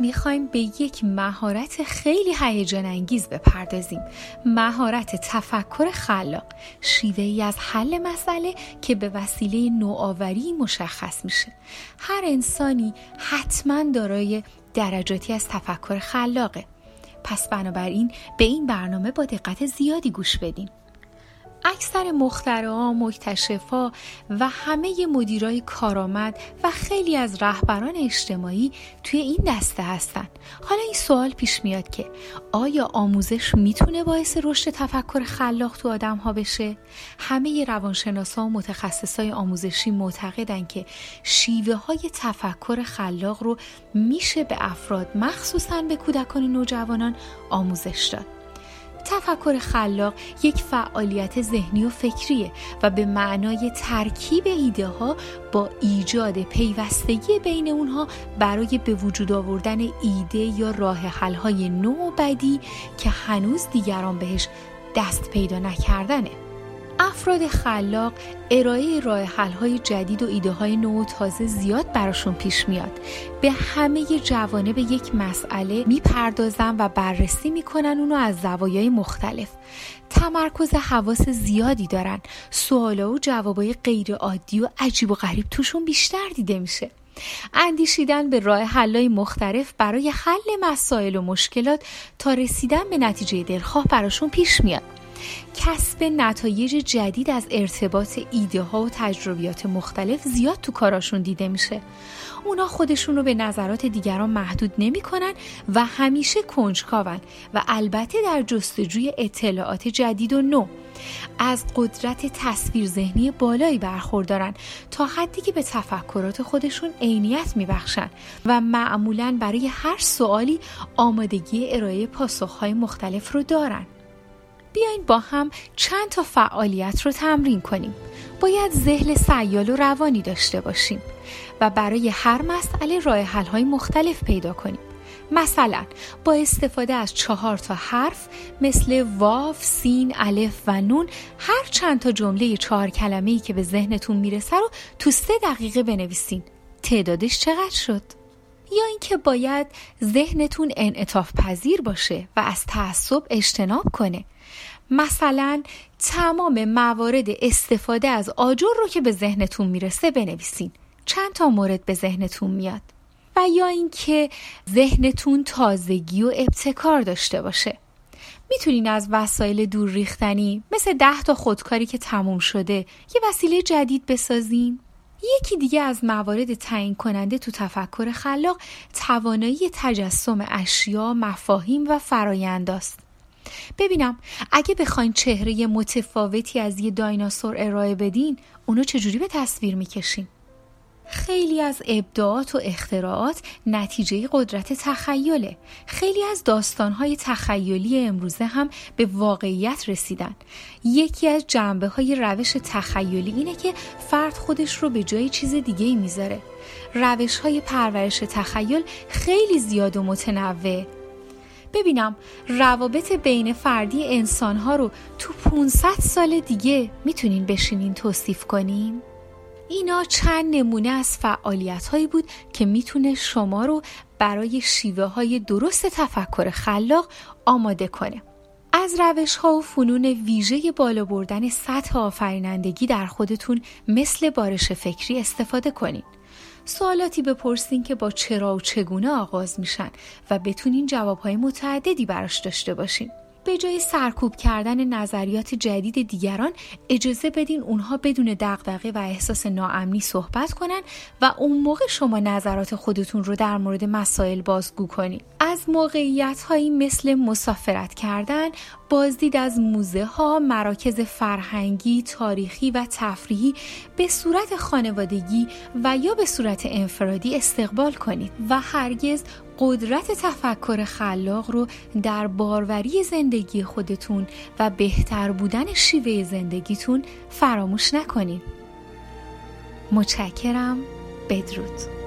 می‌خوایم به یک مهارت خیلی هیجان انگیز بپردازیم. مهارت تفکر خلاق شیوه ای از حل مسئله که به وسیله نوآوری مشخص میشه. هر انسانی حتما دارای درجاتی از تفکر خلاقه. پس بنابراین به این برنامه با دقت زیادی گوش بدین. اکثر مخترعا، مکتشفا و همه مدیرای کارآمد و خیلی از رهبران اجتماعی توی این دسته هستن. حالا این سوال پیش میاد که آیا آموزش می‌تونه باعث رشد تفکر خلاق تو آدم ها بشه؟ همه روانشناسا و متخصصای آموزشی معتقدن که شیوه های تفکر خلاق رو میشه به افراد مخصوصا به کودکان و نوجوانان آموزش داد. تفکر خلاق یک فعالیت ذهنی و فکریه و به معنای ترکیب ایده ها با ایجاد پیوستگی بین اونها برای به وجود آوردن ایده یا راه حل های نو و بدی که هنوز دیگران بهش دست پیدا نکردنه. افراد خلاق ارائه راه حل های جدید و ایده های نو و تازه زیاد براشون پیش میاد. به همه جوانب یک مسئله می‌پردازن و بررسی می‌کنن اونو از زوایای مختلف. تمرکز حواس زیادی دارن. سوالا و جوابای غیر عادی و عجیب و غریب توشون بیشتر دیده میشه. اندیشیدن به راه حلای مختلف برای حل مسائل و مشکلات تا رسیدن به نتیجه دلخواه براشون پیش میاد. کسب نتایج جدید از ارتباط ایده ها و تجربیات مختلف زیاد تو کاراشون دیده میشه. اونا خودشون رو به نظرات دیگران محدود نمی‌کنن و همیشه کنجکاون و البته در جستجوی اطلاعات جدید و نو. از قدرت تصویر ذهنی بالایی برخوردارن تا حدی که به تفکرات خودشون عینیت میبخشن و معمولا برای هر سوالی آمادگی ارائه پاسخهای مختلف رو دارن. بیاین با هم چند تا فعالیت رو تمرین کنیم. باید ذهن سیال و روانی داشته باشیم و برای هر مسئله راه حل های مختلف پیدا کنیم. مثلا با استفاده از چهار تا حرف مثل واف، سین، الف و نون هر چند تا جمله چهار کلمه ای که به ذهنتون می‌رسه رو تو سه دقیقه بنویسین. تعدادش چقدر شد؟ یا اینکه باید ذهنتون انعطاف پذیر باشه و از تعصب اجتناب کنه. مثلا تمام موارد استفاده از آجر رو که به ذهنتون می‌رسه بنویسین. چند تا مورد به ذهنتون میاد؟ و یا اینکه ذهنتون تازگی و ابتکار داشته باشه. می‌تونین از وسایل دور ریختنی مثل ده تا خودکاری که تموم شده یه وسیله جدید بسازین؟ یکی دیگه از موارد تعیین کننده تو تفکر خلاق توانایی تجسم اشیا، مفاهیم و فراینداست. ببینم اگه بخواین چهره متفاوتی از یه دایناسور ارائه بدین اونو چجوری به تصویر می‌کشین؟ خیلی از ابداعات و اختراعات نتیجه قدرت تخیله. خیلی از داستانهای تخیلی امروزه هم به واقعیت رسیدن. یکی از جنبه های روش تخیلی اینه که فرد خودش رو به جای چیز دیگه ای می‌ذاره. روش های پرورش تخیل خیلی زیاد و متنوع. ببینم روابط بین فردی انسانها رو تو 500 سال دیگه می‌تونین بشینین توصیف کنیم؟ اینا چند نمونه از فعالیت هایی بود که می‌تونه شما رو برای شیوه های درست تفکر خلاق آماده کنه. از روش ها و فنون ویژه بالا بردن سطح آفرینندگی در خودتون مثل بارش فکری استفاده کنید. سوالاتی بپرسین که با چرا و چگونه آغاز میشن و بتونین جوابهای متعددی براش داشته باشین. به جای سرکوب کردن نظریات جدید دیگران اجازه بدین اونها بدون دغدغه و احساس ناامنی صحبت کنن و اون موقع شما نظرات خودتون رو در مورد مسائل بازگو کنید از موقعیت هایی مثل مسافرت کردن بازدید از موزه ها، مراکز فرهنگی، تاریخی و تفریحی به صورت خانوادگی و یا به صورت انفرادی استقبال کنید و هرگز قدرت تفکر خلاق رو در باروری زندگی خودتون و بهتر بودن شیوه زندگیتون فراموش نکنید. متشکرم بدرود